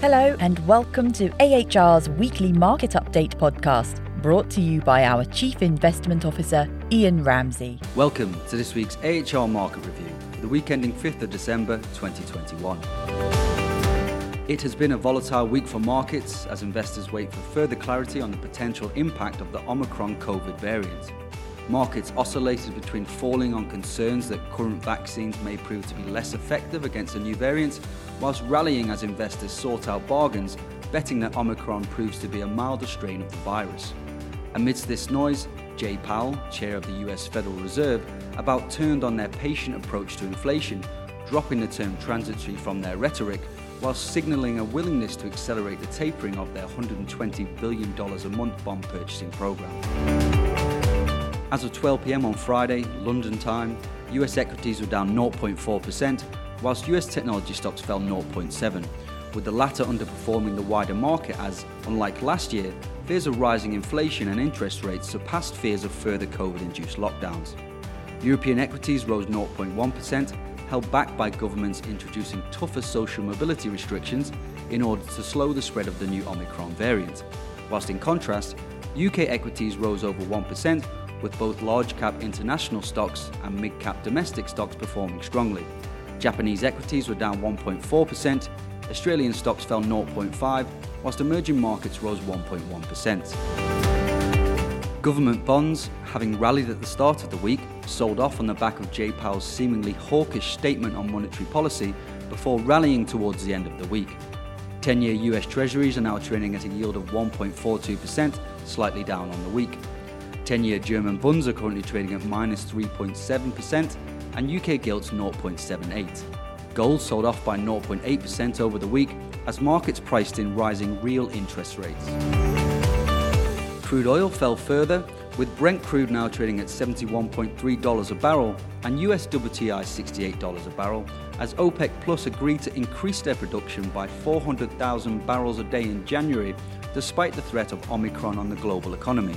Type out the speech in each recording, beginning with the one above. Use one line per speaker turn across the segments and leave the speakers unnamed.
Hello, and welcome to AHR's weekly market update podcast, brought to you by our Chief Investment Officer, Ian Ramsey.
Welcome to this week's AHR Market Review the week ending 5th of December 2021. It has been a volatile week for markets as investors wait for further clarity on the potential impact of the Omicron COVID variant. Markets oscillated between falling on concerns that current vaccines may prove to be less effective against the new variant, whilst rallying as investors sought out bargains, betting that Omicron proves to be a milder strain of the virus. Amidst this noise, Jay Powell, chair of the US Federal Reserve, about turned on their patient approach to inflation, dropping the term transitory from their rhetoric, whilst signalling a willingness to accelerate the tapering of their $120 billion a month bond purchasing program. As of 12 pm on Friday, London time, US equities were down 0.4%, whilst US technology stocks fell 0.7%, with the latter underperforming the wider market as, unlike last year, fears of rising inflation and interest rates surpassed fears of further COVID induced lockdowns. European equities rose 0.1%, held back by governments introducing tougher social mobility restrictions in order to slow the spread of the new Omicron variant. Whilst in contrast, UK equities rose over 1%, with both large cap international stocks and mid cap domestic stocks performing strongly. Japanese equities were down 1.4%, Australian stocks fell 0.5%, whilst emerging markets rose 1.1%. Government bonds, having rallied at the start of the week, sold off on the back of Jay Powell's seemingly hawkish statement on monetary policy before rallying towards the end of the week. 10 year US Treasuries are now trading at a yield of 1.42%, slightly down on the week. 10 year German bonds are currently trading at minus 3.7% and UK gilts 0.78. Gold sold off by 0.8% over the week as markets priced in rising real interest rates. Crude oil fell further, with Brent crude now trading at $71.3 a barrel and US WTI $68 a barrel, as OPEC Plus agreed to increase their production by 400,000 barrels a day in January, despite the threat of Omicron on the global economy.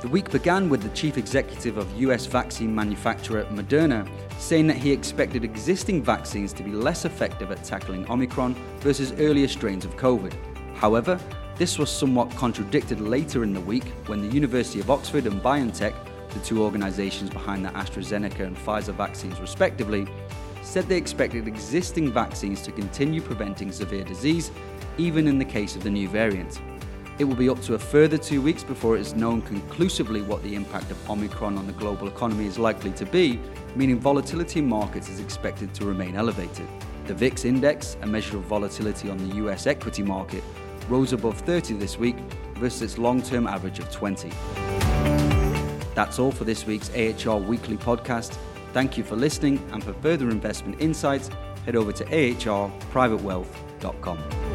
The week began with the chief executive of US vaccine manufacturer Moderna saying that he expected existing vaccines to be less effective at tackling Omicron versus earlier strains of COVID. However, this was somewhat contradicted later in the week when the University of Oxford and BioNTech, the two organizations behind the AstraZeneca and Pfizer vaccines respectively, said they expected existing vaccines to continue preventing severe disease, even in the case of the new variant. It will be up to a further two weeks before it is known conclusively what the impact of Omicron on the global economy is likely to be, meaning volatility in markets is expected to remain elevated. The VIX index, a measure of volatility on the US equity market, rose above 30 this week versus its long term average of 20. That's all for this week's AHR Weekly podcast. Thank you for listening, and for further investment insights, head over to ahrprivatewealth.com.